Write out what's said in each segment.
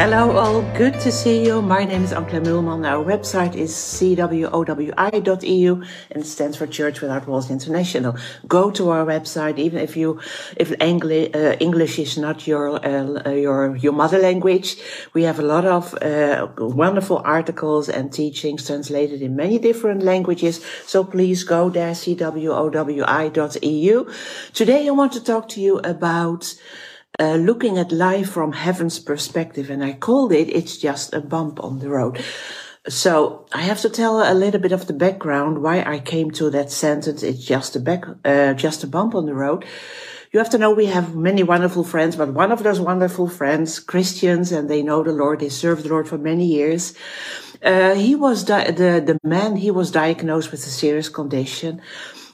Hello, all. Good to see you. My name is Ank Kleinmeulman. Our website is cwowi.eu and stands for Church Without Walls International. Go to our website, even if you, if English, uh, English is not your, uh, your, your mother language. We have a lot of uh, wonderful articles and teachings translated in many different languages. So please go there, cwowi.eu. Today I want to talk to you about uh, looking at life from heaven's perspective, and I called it "It's Just a Bump on the Road." So I have to tell a little bit of the background why I came to that sentence. It's just a back, uh, just a bump on the road. You have to know we have many wonderful friends, but one of those wonderful friends, Christians, and they know the Lord. They served the Lord for many years. Uh, he was di- the the man. He was diagnosed with a serious condition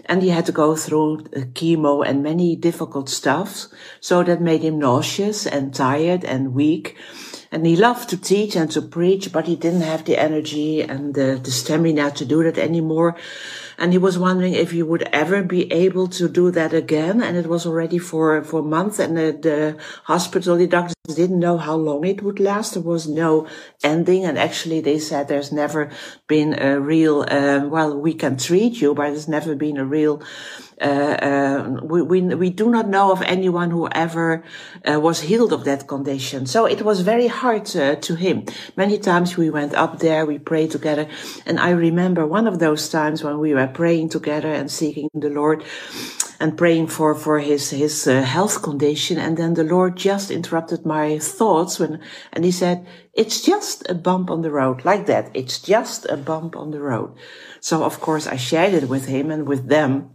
and he had to go through uh, chemo and many difficult stuff. So that made him nauseous and tired and weak. And he loved to teach and to preach, but he didn't have the energy and the, the stamina to do that anymore. And he was wondering if he would ever be able to do that again. And it was already for, for months. And the, the hospital, the doctors didn't know how long it would last. There was no ending. And actually they said there's never been a real, uh, well, we can treat you, but there's never been a real uh, uh, we, we, we do not know of anyone who ever uh, was healed of that condition. So it was very hard uh, to him. Many times we went up there, we prayed together. And I remember one of those times when we were praying together and seeking the Lord and praying for, for his, his uh, health condition. And then the Lord just interrupted my thoughts when, and he said, it's just a bump on the road like that. It's just a bump on the road. So of course I shared it with him and with them.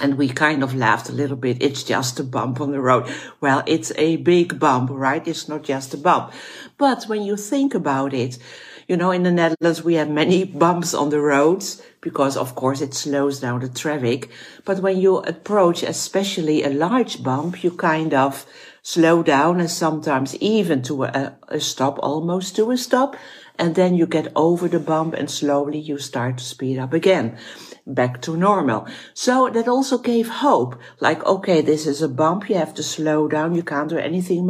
And we kind of laughed a little bit. It's just a bump on the road. Well, it's a big bump, right? It's not just a bump. But when you think about it, you know, in the Netherlands, we have many bumps on the roads because, of course, it slows down the traffic. But when you approach, especially a large bump, you kind of slow down and sometimes even to a, a stop, almost to a stop. And then you get over the bump and slowly you start to speed up again back to normal. So that also gave hope. Like, okay, this is a bump. You have to slow down. You can't do anything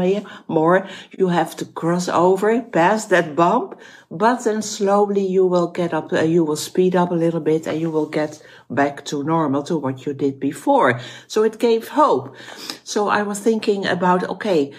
more. You have to cross over past that bump, but then slowly you will get up, uh, you will speed up a little bit and you will get back to normal to what you did before. So it gave hope. So I was thinking about, okay,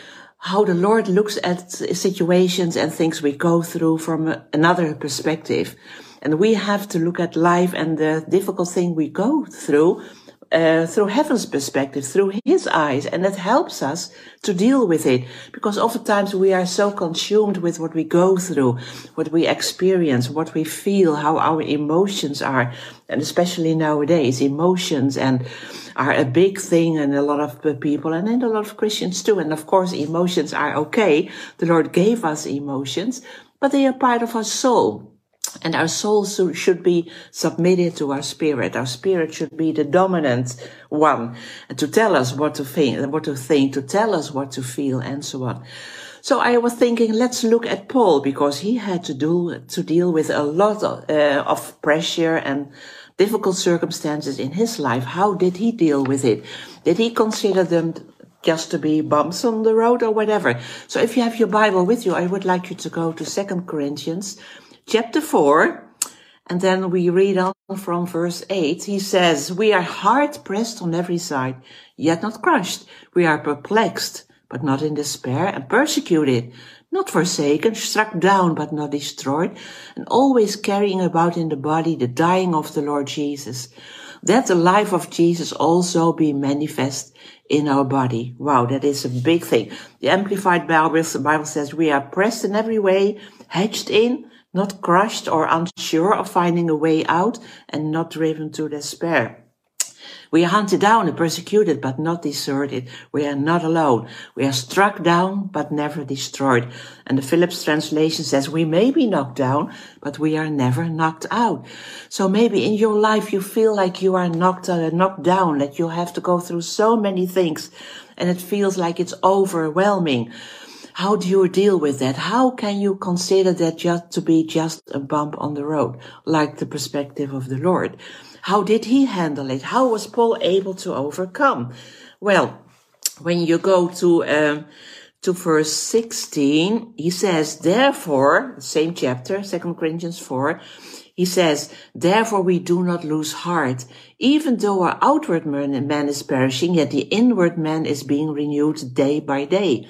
how the Lord looks at situations and things we go through from another perspective. And we have to look at life and the difficult thing we go through uh, through heaven's perspective, through his eyes, and that helps us to deal with it. Because oftentimes we are so consumed with what we go through, what we experience, what we feel, how our emotions are, and especially nowadays, emotions and are a big thing in a lot of people and in a lot of Christians too. And of course, emotions are okay. The Lord gave us emotions, but they are part of our soul. And our soul should be submitted to our spirit. Our spirit should be the dominant one to tell us what to think, what to think, to tell us what to feel, and so on. So I was thinking, let's look at Paul because he had to do to deal with a lot of, uh, of pressure and difficult circumstances in his life. How did he deal with it? Did he consider them just to be bumps on the road or whatever? So if you have your Bible with you, I would like you to go to Second Corinthians chapter 4, and then we read on from verse 8. He says, We are hard pressed on every side, yet not crushed. We are perplexed, but not in despair, and persecuted, not forsaken, struck down, but not destroyed, and always carrying about in the body the dying of the Lord Jesus, that the life of Jesus also be manifest in our body. Wow, that is a big thing. The Amplified Bible, the Bible says we are pressed in every way, hedged in, not crushed or unsure of finding a way out and not driven to despair. We are hunted down and persecuted, but not deserted. We are not alone. We are struck down, but never destroyed. And the Phillips translation says, we may be knocked down, but we are never knocked out. So maybe in your life you feel like you are knocked, uh, knocked down, that you have to go through so many things and it feels like it's overwhelming. How do you deal with that? How can you consider that just to be just a bump on the road, like the perspective of the Lord? How did he handle it? How was Paul able to overcome? Well, when you go to, um, to verse 16, he says, therefore, same chapter, Second Corinthians 4, he says, therefore we do not lose heart. Even though our outward man, man is perishing, yet the inward man is being renewed day by day.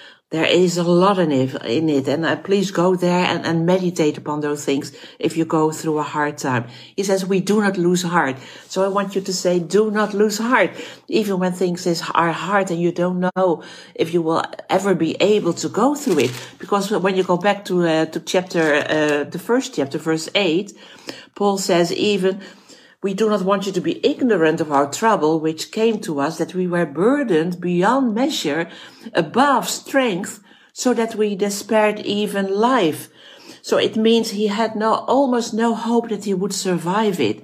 There is a lot in it, in it and uh, please go there and, and meditate upon those things if you go through a hard time. He says, we do not lose heart. So I want you to say, do not lose heart, even when things is, are hard and you don't know if you will ever be able to go through it. Because when you go back to, uh, to chapter, uh, the first chapter, verse eight, Paul says, even we do not want you to be ignorant of our trouble, which came to us, that we were burdened beyond measure, above strength, so that we despaired even life. So it means he had no, almost no hope that he would survive it.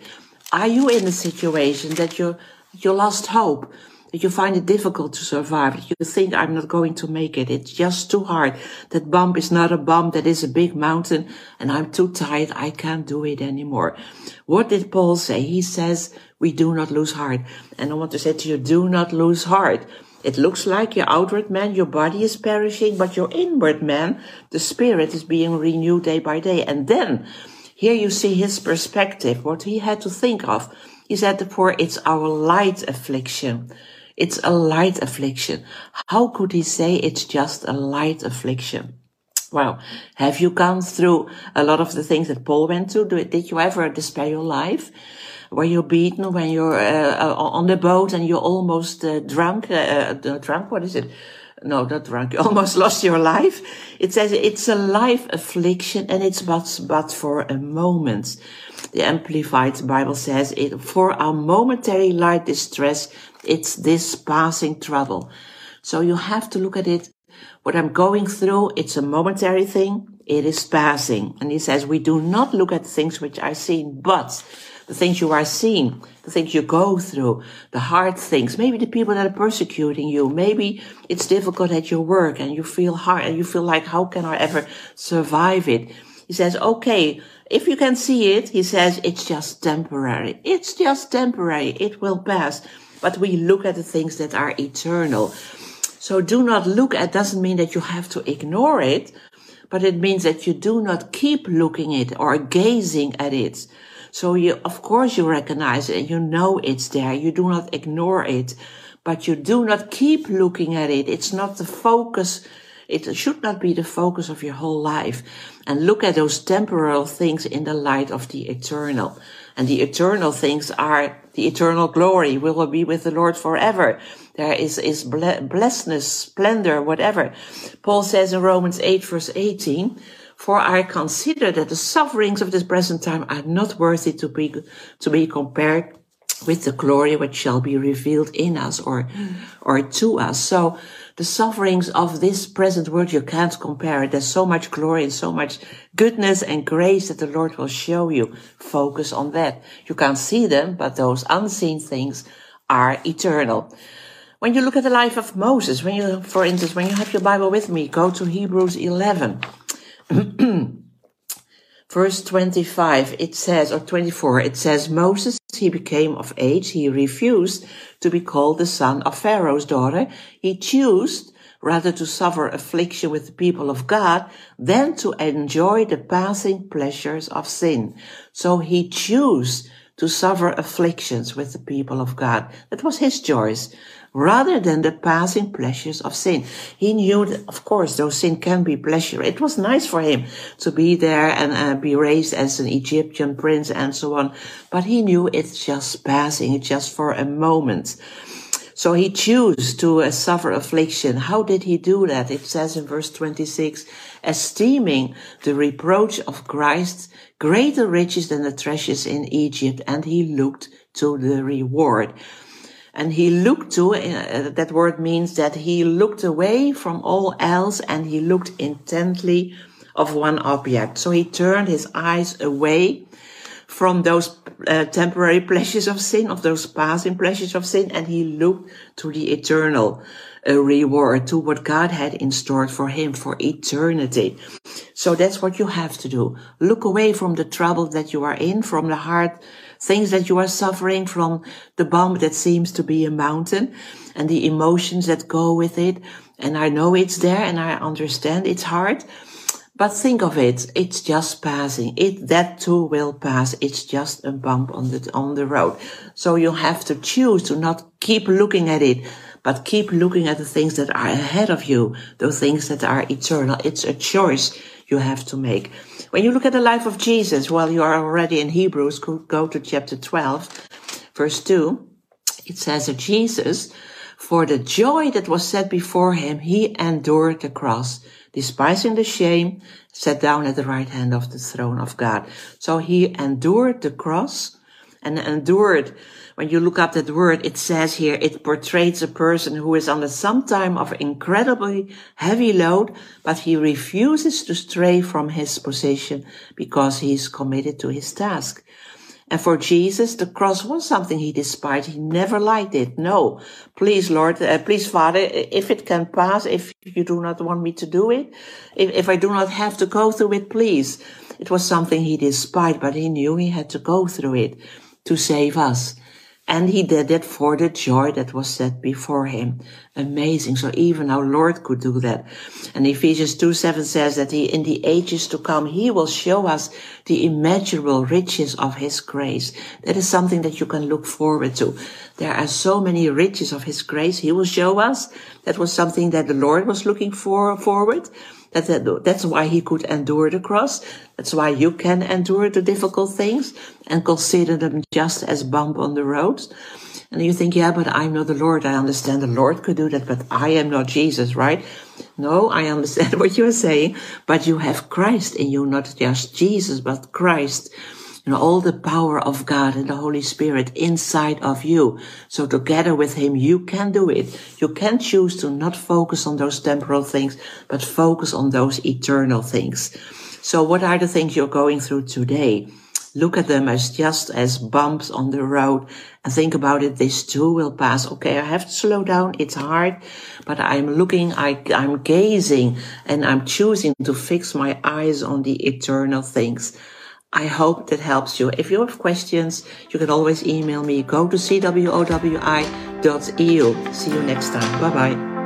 Are you in a situation that you, you lost hope? That you find it difficult to survive, you think I'm not going to make it. It's just too hard. That bump is not a bump. That is a big mountain and I'm too tired. I can't do it anymore. What did Paul say? He says, we do not lose heart. And I want to say to you, do not lose heart. It looks like your outward man, your body is perishing, but your inward man, the spirit is being renewed day by day. And then here you see his perspective, what he had to think of. He said, for it's our light affliction. It's a light affliction. How could he say it's just a light affliction? Well, have you gone through a lot of the things that Paul went through? Did you ever despair your life? Were you beaten when you're uh, on the boat and you're almost uh, drunk? Uh, uh drunk? What is it? No, not drunk. You almost lost your life. It says it's a life affliction and it's but, but for a moment. The Amplified Bible says it for our momentary light distress it's this passing trouble. So you have to look at it. What I'm going through, it's a momentary thing. It is passing. And he says, we do not look at things which are seen, but the things you are seeing, the things you go through, the hard things, maybe the people that are persecuting you, maybe it's difficult at your work and you feel hard and you feel like, how can I ever survive it? He says, okay, if you can see it, he says, it's just temporary. It's just temporary. It will pass but we look at the things that are eternal. So do not look at doesn't mean that you have to ignore it, but it means that you do not keep looking it or gazing at it. So you, of course, you recognize it and you know it's there. You do not ignore it, but you do not keep looking at it. It's not the focus. It should not be the focus of your whole life. And look at those temporal things in the light of the eternal. And the eternal things are the eternal glory. We will be with the Lord forever. There is, is blessedness, splendor, whatever. Paul says in Romans 8 verse 18, for I consider that the sufferings of this present time are not worthy to be, to be compared with the glory which shall be revealed in us or, or to us. So the sufferings of this present world, you can't compare it. There's so much glory and so much goodness and grace that the Lord will show you. Focus on that. You can't see them, but those unseen things are eternal. When you look at the life of Moses, when you, for instance, when you have your Bible with me, go to Hebrews 11. Verse 25, it says, or 24, it says, Moses, he became of age, he refused to be called the son of Pharaoh's daughter. He chose rather to suffer affliction with the people of God than to enjoy the passing pleasures of sin. So he chose to suffer afflictions with the people of God. That was his choice rather than the passing pleasures of sin. He knew that, of course, though sin can be pleasure, it was nice for him to be there and uh, be raised as an Egyptian prince and so on. But he knew it's just passing, it's just for a moment. So he chose to uh, suffer affliction. How did he do that? It says in verse 26, esteeming the reproach of Christ greater riches than the treasures in Egypt, and he looked to the reward. And he looked to, uh, that word means that he looked away from all else and he looked intently of one object. So he turned his eyes away from those uh, temporary pleasures of sin, of those passing pleasures of sin, and he looked to the eternal uh, reward, to what God had in store for him for eternity. So that's what you have to do. Look away from the trouble that you are in, from the hard things that you are suffering, from the bump that seems to be a mountain, and the emotions that go with it. And I know it's there, and I understand it's hard but think of it, it's just passing. It, that too will pass. It's just a bump on the, on the road. So you have to choose to not keep looking at it, but keep looking at the things that are ahead of you, those things that are eternal. It's a choice you have to make. When you look at the life of Jesus, while you are already in Hebrews, go to chapter 12, verse 2. It says that Jesus, for the joy that was set before him, he endured the cross despising the shame, sat down at the right hand of the throne of God. So he endured the cross and endured. When you look up that word, it says here, it portrays a person who is under some time of incredibly heavy load, but he refuses to stray from his position because he is committed to his task. And for Jesus, the cross was something he despised. He never liked it. No, please, Lord, uh, please, Father, if it can pass, if you do not want me to do it, if, if I do not have to go through it, please. It was something he despised, but he knew he had to go through it to save us. And he did it for the joy that was set before him. Amazing. So even our Lord could do that. And Ephesians 2 7 says that he, in the ages to come, he will show us the immeasurable riches of his grace. That is something that you can look forward to. There are so many riches of his grace he will show us. That was something that the Lord was looking for forward. That, that's why he could endure the cross. That's why you can endure the difficult things and consider them just as bump on the road. And you think, yeah, but I'm not the Lord. I understand the Lord could do that, but I am not Jesus, right? No, I understand what you're saying, but you have Christ in you, not just Jesus, but Christ and all the power of God and the Holy Spirit inside of you. So together with Him, you can do it. You can choose to not focus on those temporal things, but focus on those eternal things. So what are the things you're going through today? Look at them as just as bumps on the road and think about it. This too will pass. Okay. I have to slow down. It's hard, but I'm looking, I, I'm gazing and I'm choosing to fix my eyes on the eternal things. I hope that helps you. If you have questions, you can always email me. Go to cwowi.eu. See you next time. Bye bye.